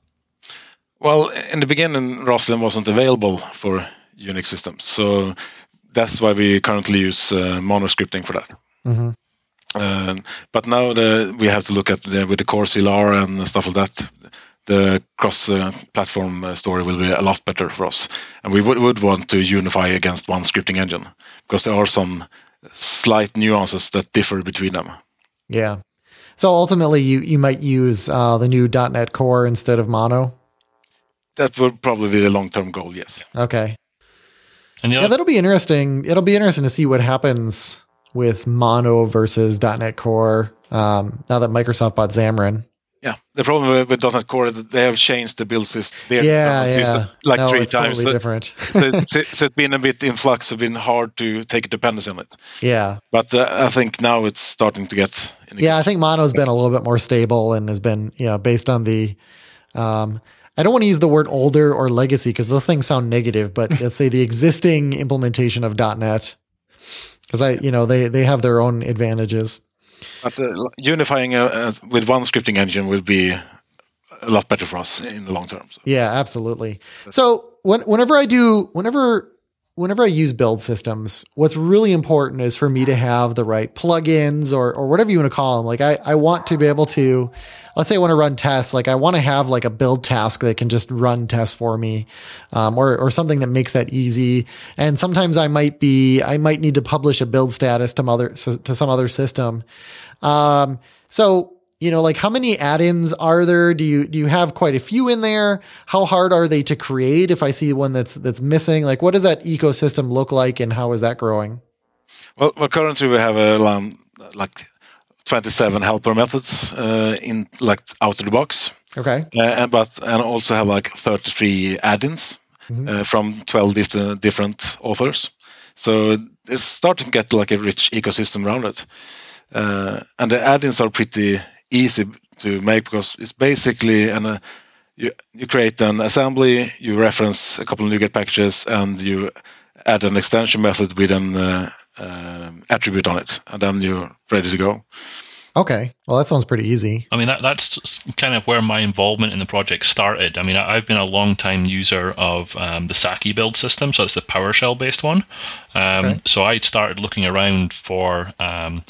Well, in the beginning, Roslyn wasn't available for Unix systems. So that's why we currently use uh, monoscripting for that. Mm-hmm. Uh, but now the, we have to look at the, with the core CLR and stuff like that the cross-platform uh, story will be a lot better for us. And we would, would want to unify against one scripting engine because there are some slight nuances that differ between them. Yeah. So ultimately, you you might use uh, the new .NET Core instead of Mono. That would probably be the long-term goal. Yes. Okay. And yeah, that'll be interesting. It'll be interesting to see what happens with Mono versus .NET Core um, now that Microsoft bought Xamarin. Yeah, the problem with, .NET Core is that they have changed the build system. yeah, yeah. System like no, three times. Totally so, different. so, so, it's been a bit in flux. It's been hard to take a dependency on it. Yeah, but uh, I think now it's starting to get. Yeah, I think Mono's been a little bit more stable and has been, you know, based on the. Um, I don't want to use the word older or legacy because those things sound negative, but let's say the existing implementation of .NET, because I, you know, they they have their own advantages. But uh, unifying uh, uh, with one scripting engine will be a lot better for us in the long term. So. Yeah, absolutely. So when, whenever I do, whenever whenever I use build systems, what's really important is for me to have the right plugins or, or whatever you want to call them. Like I, I want to be able to, let's say I want to run tests. Like I want to have like a build task that can just run tests for me, um, or, or something that makes that easy. And sometimes I might be, I might need to publish a build status to other, to some other system. Um, so you know like how many add-ins are there? Do you do you have quite a few in there? How hard are they to create if i see one that's that's missing? Like what does that ecosystem look like and how is that growing? Well, well currently we have a um, like 27 helper methods uh, in like out of the box. Okay. Uh, and but and also have like 33 add-ins mm-hmm. uh, from 12 different different authors. So it's starting to get like a rich ecosystem around it. Uh, and the add-ins are pretty easy to make because it's basically an uh, you you create an assembly, you reference a couple of NuGet packages, and you add an extension method with an uh, uh, attribute on it, and then you're ready to go. Okay, well that sounds pretty easy. I mean that that's kind of where my involvement in the project started. I mean I've been a long time user of um, the psake build system, so it's the PowerShell based one. Um, okay. So I started looking around for. Um,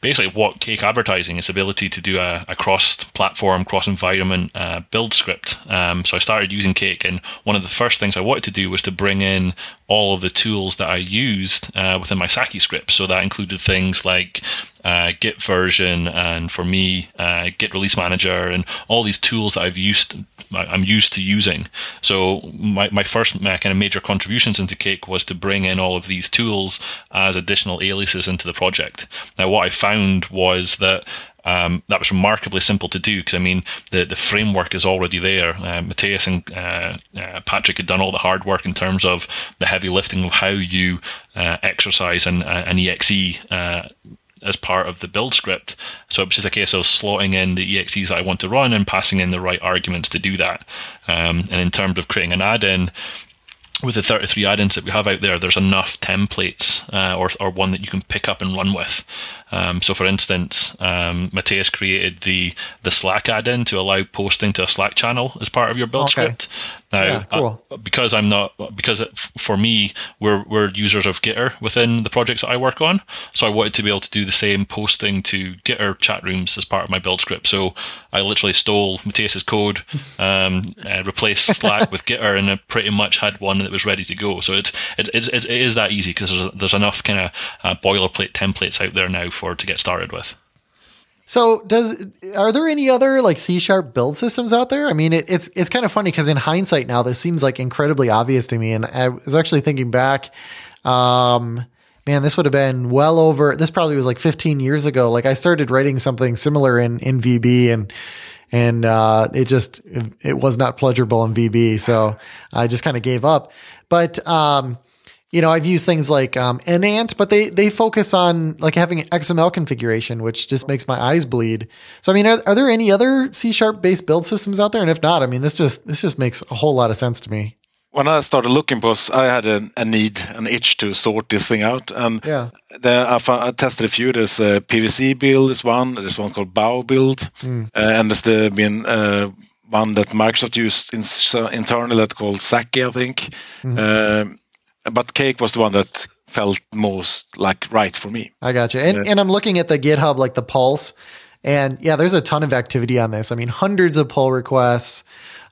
basically what Cake Advertising is ability to do a, a cross-platform, cross-environment uh, build script. Um, so I started using Cake, and one of the first things I wanted to do was to bring in all of the tools that I used uh, within my psake script. So that included things like uh, GitVersion, and for me, uh, GitReleaseManager, and all these tools that I've used, I'm used to using. So my, my first uh, kind of major contributions into Cake was to bring in all of these tools as additional aliases into the project. Now, what I found was that um, that was remarkably simple to do because I mean the the framework is already there. Uh, Mattias and uh, uh, Patrick had done all the hard work in terms of the heavy lifting of how you uh, exercise an, an exe uh, as part of the build script. So it's just a case of slotting in the exes that I want to run and passing in the right arguments to do that. Um, and in terms of creating an add-in, with the 33 add-ins that we have out there, there's enough templates uh, or, or one that you can pick up and run with. Um, so, for instance, um, Mattias created the the Slack add-in to allow posting to a Slack channel as part of your build okay. script. Now, yeah, cool. uh, because I'm not because it, for me we're we're users of Gitter within the projects that I work on, so I wanted to be able to do the same posting to Gitter chat rooms as part of my build script. So I literally stole Mattias's code, um, replaced Slack with Gitter, and I pretty much had one that was ready to go. So it's it, it's, it is that easy because there's, there's enough kind of uh, boilerplate templates out there now for to get started with. So does are there any other like C sharp build systems out there? I mean, it, it's it's kind of funny because in hindsight now this seems like incredibly obvious to me, and I was actually thinking back. Um, man, this would have been well over. This probably was like 15 years ago. Like I started writing something similar in in VB, and and uh, it just it was not pleasurable in VB, so I just kind of gave up. But um, you know, I've used things like um, NAnt, but they they focus on like having XML configuration, which just makes my eyes bleed. So, I mean, are, are there any other C sharp based build systems out there? And if not, I mean, this just this just makes a whole lot of sense to me. When I started looking, because I had a, a, need, an itch to sort this thing out, and yeah. then I, found, I, tested a few. There's a PVC build, is one. There's one called Bau build, mm. uh, and there's the been uh, one that Microsoft used in, internally that called psake, I think. Mm-hmm. Uh, but Cake was the one that felt most like right for me. I got you. And yeah. and I'm looking at the GitHub like the pulse, and yeah, there's a ton of activity on this. I mean, hundreds of pull requests.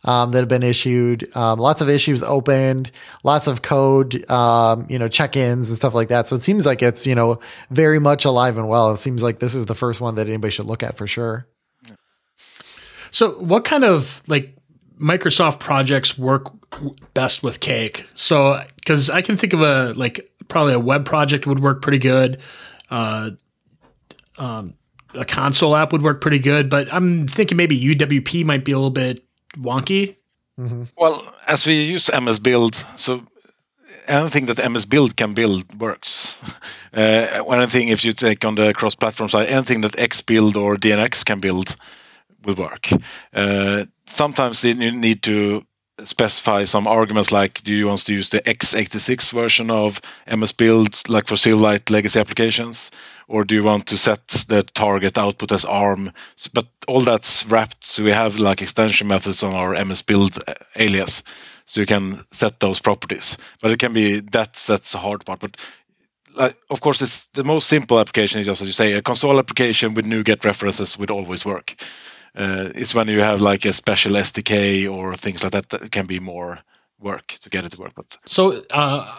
Um, that have been issued, um, lots of issues opened, lots of code, um, you know, check-ins and stuff like that. So it seems like it's, you know, very much alive and well. It seems like this is the first one that anybody should look at for sure. So what kind of like Microsoft projects work best with Cake. So, because I can think of a like probably a web project would work pretty good. Uh, um, a console app would work pretty good, but I'm thinking maybe UWP might be a little bit wonky. Mm-hmm. Well, as we use MSBuild, so anything that MSBuild can build works. Uh, anything, if you take on the cross-platform side, anything that XBuild or DNX can build will work. Uh, sometimes you need to specify some arguments like do you want to use the x86 version of MSBuild like for Silverlight legacy applications? Or do you want to set the target output as ARM but all that's wrapped so we have like extension methods on our MSBuild uh, alias so you can set those properties. But it can be that's that's the hard part but of course it's the most simple application is just as you say a console application with NuGet references would always work uh, it's when you have like a special SDK or things like that that can be more work to get it to work. But so, uh,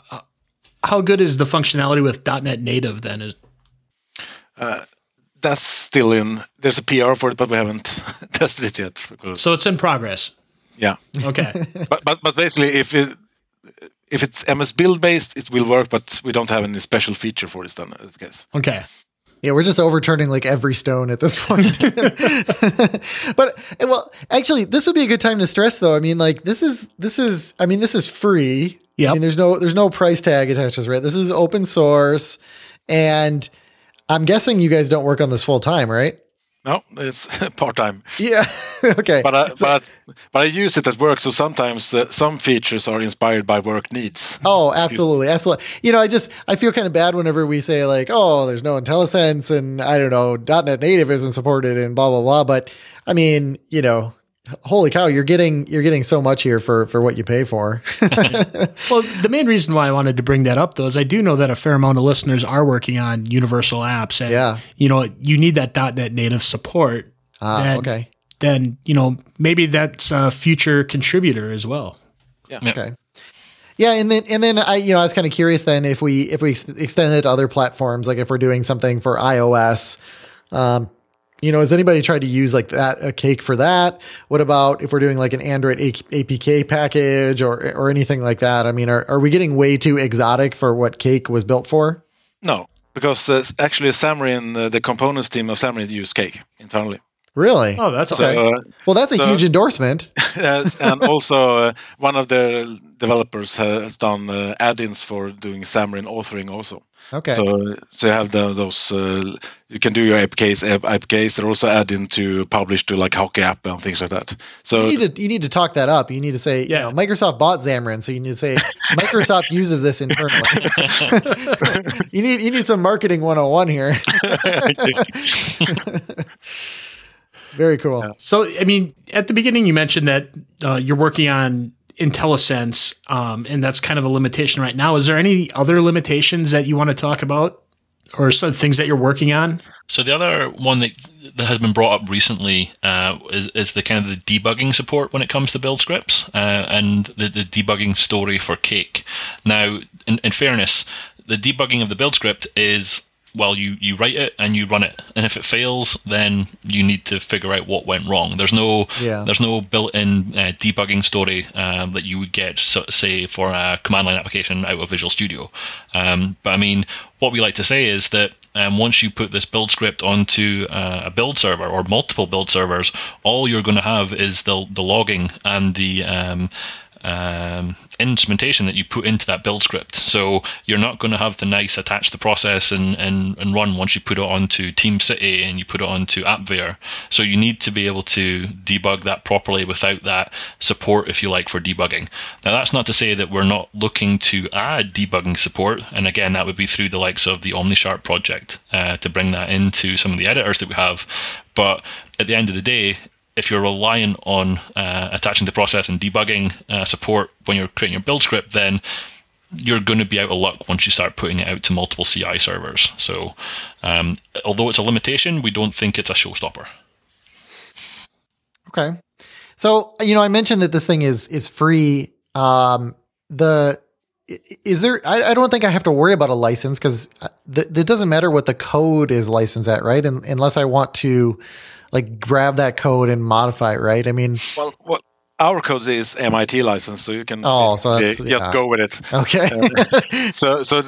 how good is the functionality with .NET Native then? Is uh, that's still in. There's a PR for it, but we haven't tested it yet. So it's in progress. Yeah. Okay. but but but basically, if it if it's MSBuild based, it will work, but we don't have any special feature for this. Then, I guess. Okay. Yeah, we're just overturning like every stone at this point. but well, actually, this would be a good time to stress though. I mean, like this is this is I mean, this is free. Yeah. I mean, there's no there's no price tag attached to this, right? This is open source. And I'm guessing you guys don't work on this full time, right? No, it's part time. Yeah. okay. But I, so, but but I use it at work, so sometimes uh, some features are inspired by work needs. Oh, absolutely, absolutely. You know, I just I feel kind of bad whenever we say like, oh, there's no IntelliSense and I don't know, .NET Native isn't supported and blah blah blah. But I mean, you know, holy cow you're getting you're getting so much here for for what you pay for. Well the main reason why i wanted to bring that up though is i do know that a fair amount of listeners are working on universal apps and yeah. you know you need that. net native support. Ah, then, okay. then you know maybe that's a future contributor as well. Yeah. Okay. Yeah, and then and then I you know I was kind of curious then if we if we ex- extend it to other platforms like if we're doing something for iOS, um, you know, has anybody tried to use like that a cake for that? What about if we're doing like an Android APK package or or anything like that? I mean, are are we getting way too exotic for what Cake was built for? No, because uh, actually Xamarin, uh, the components team of Xamarin use Cake internally. Really? Oh, that's okay. So, uh, well, that's a so, huge endorsement. yes, and also uh, one of the developers has done uh, add-ins for doing Xamarin authoring also. Okay. So so you have the, those uh, you can do your APKs APKs. They're also add-in to publish to like HockeyApp and things like that. So you need to you need to talk that up. You need to say yeah. you know Microsoft bought Xamarin, so you need to say Microsoft uses this internally. you need you need some marketing 101 here. Very cool. Yeah. So, I mean, at the beginning, you mentioned that uh, you're working on IntelliSense, um, and that's kind of a limitation right now. Is there any other limitations that you want to talk about, or some things that you're working on? So the other one that that has been brought up recently uh, is is the kind of the debugging support when it comes to build scripts uh, and the, the debugging story for Cake. Now, in, in fairness, the debugging of the build script is well, you, you write it and you run it, and if it fails, then you need to figure out what went wrong. There's no yeah. there's no built-in uh, debugging story um, that you would get, so, say, for a command line application out of Visual Studio. Um, but I mean, what we like to say is that um, once you put this build script onto uh, a build server or multiple build servers, all you're going to have is the the logging and the um, um, instrumentation that you put into that build script. So you're not going to have the nice attach the process and, and, and run once you put it onto TeamCity and you put it onto AppVeyor. So you need to be able to debug that properly without that support, if you like, for debugging. Now that's not to say that we're not looking to add debugging support, and again that would be through the likes of the OmniSharp project uh, to bring that into some of the editors that we have. But at the end of the day, if you're reliant on uh, attaching the process and debugging uh, support when you're creating your build script, then you're going to be out of luck once you start putting it out to multiple CI servers. So, um, although it's a limitation, we don't think it's a showstopper. Okay, so you know, I mentioned that this thing is is free. Um, the is there? I, I don't think I have to worry about a license because uh, th- it doesn't matter what the code is licensed at, right? And, unless I want to like grab that code and modify it, right? I mean, well, what our code is MIT license, so you can oh, so that's, yeah. go with it. Okay. uh, so so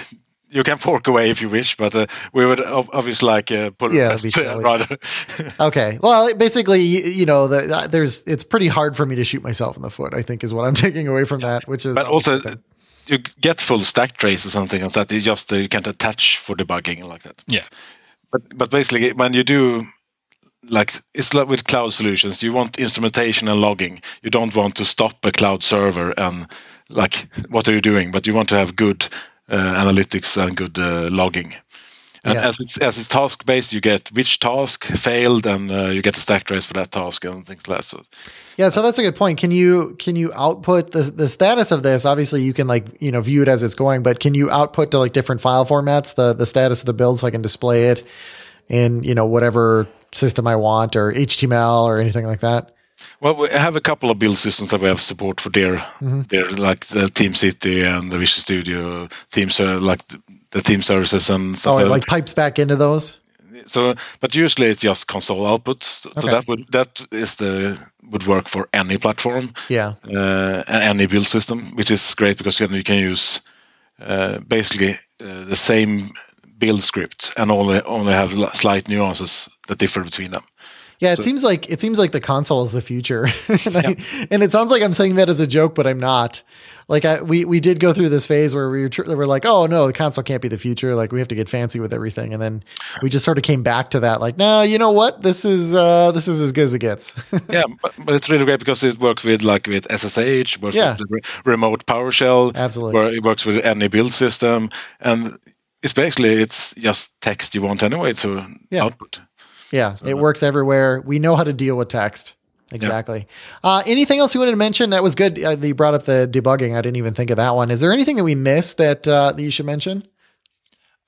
you can fork away if you wish, but uh, we would obviously like uh, put yeah, rather. okay, well, basically, you, you know, the, uh, there's it's pretty hard for me to shoot myself in the foot. I think is what I'm taking away from that, which is. But also, you get full stack trace or something like that. You just uh, you can't attach for debugging like that. Yeah. But but basically, when you do like it's like with cloud solutions you want instrumentation and logging you don't want to stop a cloud server and like what are you doing but you want to have good uh, analytics and good uh, logging. And yeah. as it's as it's task based, you get which task failed, and uh, you get a stack trace for that task and things like that. So, yeah, so that's a good point. Can you can you output the the status of this? Obviously, you can like you know view it as it's going, but can you output to like different file formats the the status of the build so I can display it in you know whatever system I want or HTML or anything like that? Well, we have a couple of build systems that we have support for their, mm-hmm. their like the TeamCity and the Visual Studio themes, uh, like the, the Team Services and stuff. Oh, it like pipes back into those. So, but usually it's just console output. So okay. that would that is the would work for any platform. Yeah. Uh, any build system, which is great because you can use uh, basically uh, the same build script and only only have slight nuances that differ between them. Yeah, it so, seems like it seems like the console is the future, and, yeah. I, and, it sounds like I'm saying that as a joke, but I'm not. Like I, we we did go through this phase where we were, tr- were like, oh no, the console can't be the future. Like we have to get fancy with everything, and then we just sort of came back to that. Like, no, you know what? This is uh, this is as good as it gets. yeah, but, but it's really great because it works with like with SSH, works yeah. with re- remote PowerShell, absolutely. Where it works with any build system, and it's basically it's just text you want anyway to yeah. output. Yeah, so, it works everywhere. We know how to deal with text. Exactly. Yeah. Uh, anything else you wanted to mention? That was good. Uh, you brought up the debugging. I didn't even think of that one. Is there anything that we missed that uh, that you should mention?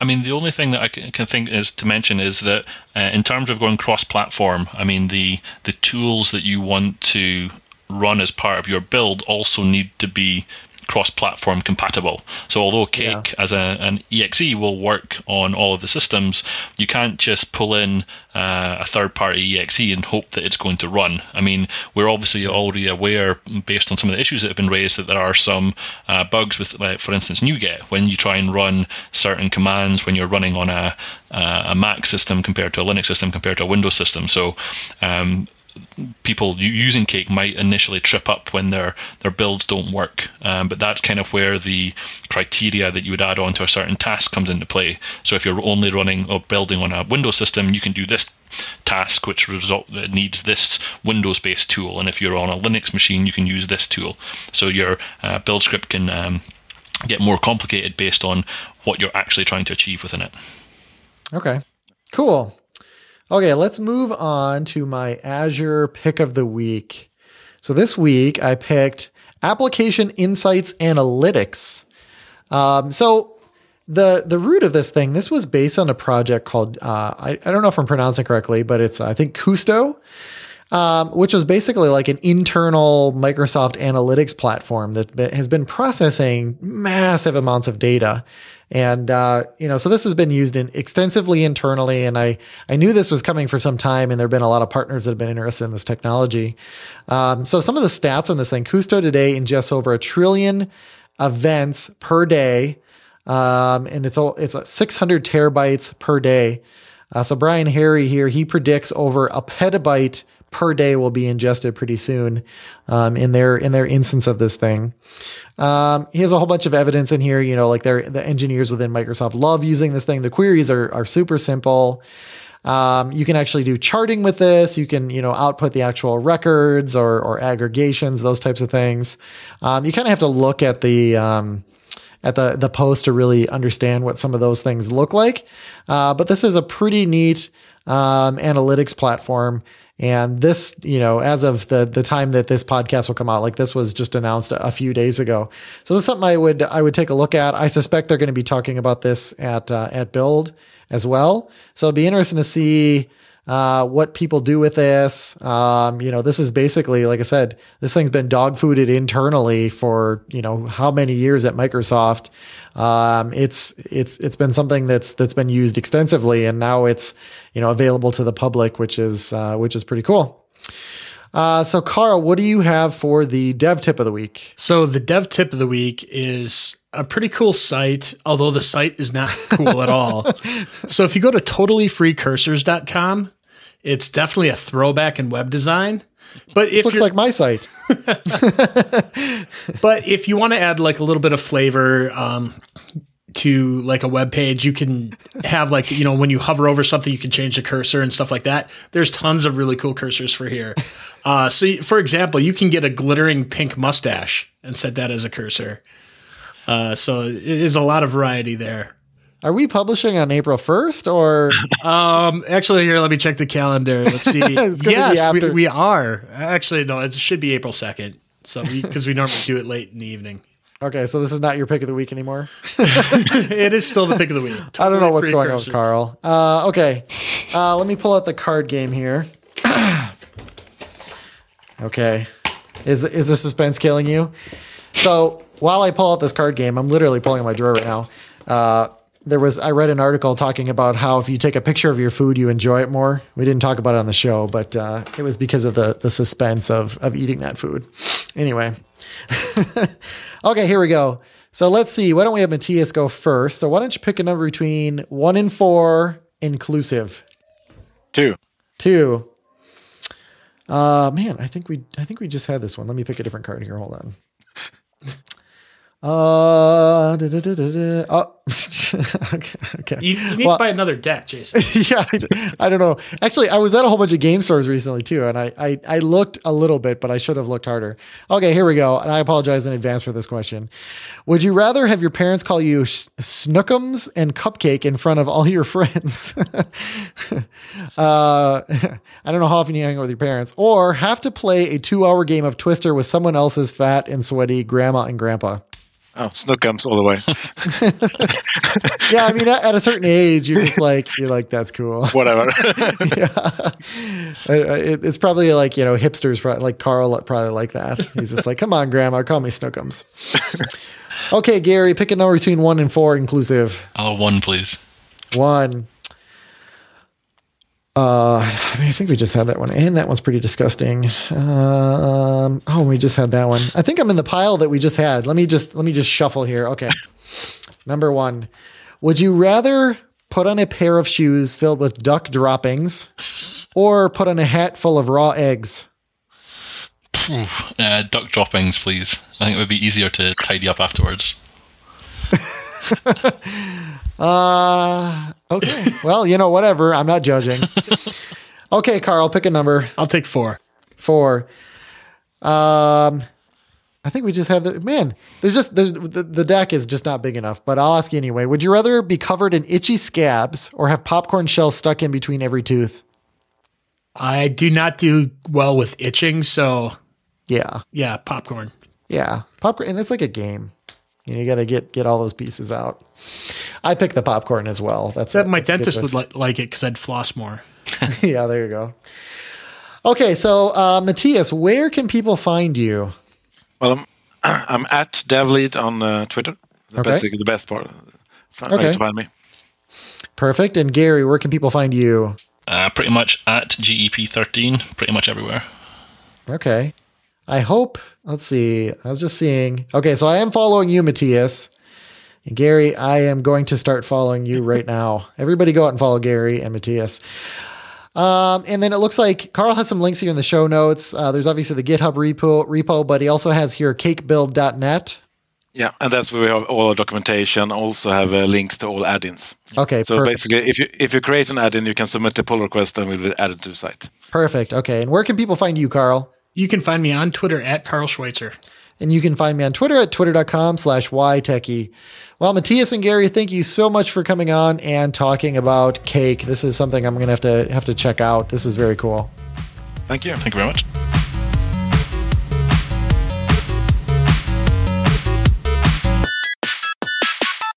I mean, the only thing that I can think is to mention is that uh, in terms of going cross-platform, I mean the the tools that you want to run as part of your build also need to be cross-platform compatible. So although Cake yeah. as a, an exe will work on all of the systems, you can't just pull in uh, a third-party exe and hope that it's going to run. I mean, we're obviously already aware, based on some of the issues that have been raised, that there are some uh, bugs with, like, for instance, NuGet when you try and run certain commands when you're running on a, a Mac system compared to a Linux system compared to a Windows system. So um, people using Cake might initially trip up when their their builds don't work. Um, but that's kind of where the criteria that you would add on to a certain task comes into play. So if you're only running or building on a Windows system, you can do this task which result needs this Windows-based tool, and if you're on a Linux machine, you can use this tool. So your uh, build script can um, get more complicated based on what you're actually trying to achieve within it. Okay, cool. Okay, let's move on to my Azure pick of the week. So this week I picked Application Insights Analytics. Um, so the the root of this thing, this was based on a project called uh, I, I don't know if I'm pronouncing correctly, but it's I think Kusto. Um, which was basically like an internal Microsoft analytics platform that has been processing massive amounts of data and, uh, you know, so this has been used in extensively internally. And I, I knew this was coming for some time and there have been a lot of partners that have been interested in this technology. Um, so some of the stats on this thing, Kusto today ingests over a trillion events per day. Um, and it's all, it's 600 terabytes per day. Uh, so Brian Harry here, he predicts over a petabyte per day will be ingested pretty soon um, in their in their instance of this thing. Um, he has a whole bunch of evidence in here. You know, like the engineers within Microsoft love using this thing. The queries are are super simple. Um, you can actually do charting with this. You can, you know, output the actual records or, or aggregations, those types of things. Um, you kind of have to look at the, um, at the, the post to really understand what some of those things look like. Uh, but this is a pretty neat, um, analytics platform. And this, you know, as of the the time that this podcast will come out, like this was just announced a, few days ago. So that's something I would I would take a look at. I suspect they're going to be talking about this at uh, at Build as well. So it'd be interesting to see uh, what people do with this. Um, you know, this is basically, like I said, this thing's been dog fooded internally for you know how many years at Microsoft. Um, it's it's it's been something that's that's been used extensively, and now it's you know available to the public, which is uh, which is pretty cool. Uh, so, Carl, what do you have for the dev tip of the week? So, the dev tip of the week is a pretty cool site, although the site is not cool at all. So, if you go to totallyfreecursors.com, it's definitely a throwback in web design. But if looks like my site. but if you want to add like a little bit of flavor, um, to like a web page you can have like you know when you hover over something you can change the cursor and stuff like that there's tons of really cool cursors for here uh, so for example you can get a glittering pink mustache and set that as a cursor uh, so there's a lot of variety there are we publishing on April 1st or? um, actually, here, let me check the calendar. Let's see. yes, we, we, are. Actually, no, it should be April 2nd. So, because we, we normally do it late in the evening. Okay, so this is not your pick of the week anymore. it is still the pick of the week. Totally I don't know what's going on with Carl. Uh, okay, uh, let me pull out the card game here. okay, is the, is the suspense killing you? So while I pull out this card game, I'm literally pulling out my drawer right now. Uh, there was I read an article talking about how if you take a picture of your food, you enjoy it more. We didn't talk about it on the show, but uh, it was because of the the suspense of of eating that food. Anyway. Okay, here we go. So let's see. Why don't we have Mattias go first? So why don't you pick a number between one and four inclusive? Two. Two. Uh man, I think we I think we just had this one. Let me pick a different card here. Hold on. Uh, da, da, da, oh, okay. okay. You, you need well, to buy another deck, Jason. yeah, I, I, don't know. Actually, I was at a whole bunch of game stores recently too, and I, I, I looked a little bit, but I should have looked harder. Okay, here we go. And I apologize in advance for this question. Would you rather have your parents call you Snookums and Cupcake in front of all your friends? uh, I don't know how often you hang out with your parents, or have to play a two-hour game of Twister with someone else's fat and sweaty grandma and grandpa? Oh, Snookums all the way. yeah, I mean, at, at, a certain age, you're just like, you're like, that's cool. Whatever. yeah, it, it's probably like you know, hipsters, probably, like Carl, probably like that. He's just like, come on, Grandma, call me Snookums. okay, Gary, pick a number between one and four, inclusive. Oh, one, please. One. Uh, I mean, I think we just had that one, and that one's pretty disgusting. Um, oh, we just had that one. I think I'm in the pile that we just had. Let me just let me just shuffle here. Okay, number one. Would you rather put on a pair of shoes filled with duck droppings, or put on a hat full of raw eggs? Uh, duck droppings, please. I think it would be easier to tidy up afterwards. uh, Okay. well, you know, whatever. I'm not judging. okay, Carl, pick a number. I'll take four. Four. Um, I think we just have the man. There's just there's the, the deck is just not big enough. But I'll ask you anyway. Would you rather be covered in itchy scabs or have popcorn shells stuck in between every tooth? I do not do well with itching, so yeah, yeah, popcorn. Yeah, popcorn, and it's like a game. You, know, you got to get get all those pieces out. I pick the popcorn as well. That's that. My dentist would li- like it because I'd floss more. yeah, there you go. Okay, so uh, Mattias, where can people find you? Well, I'm, I'm at DevLead on uh, Twitter. okay. Basically, the best part. Find, okay. to find me. Perfect. And Gary, where can people find you? Uh, pretty much at GEP13, pretty much everywhere. Okay. I hope, let's see, I was just seeing. Okay, so I am following you, Mattias. And Gary, I am going to start following you right now. Everybody go out and follow Gary and Mattias. Um, and then it looks like Carl has some links here in the show notes. Uh, there's obviously the GitHub repo, repo, but he also has here cakebuild.net. Yeah, and that's where we have all our documentation. Also have uh, links to all add-ins. Okay. So perfect. basically, if you if you create an add-in, you can submit a pull request, and we'll add it to the site. Perfect. Okay. And where can people find you, Carl? You can find me on Twitter at Carl Schweitzer. And you can find me on Twitter at twitter.com slash ytechie. Well, Mattias and Gary, thank you so much for coming on and talking about cake. This is something I'm to have to have to check out. This is very cool. Thank you. Thank you very much.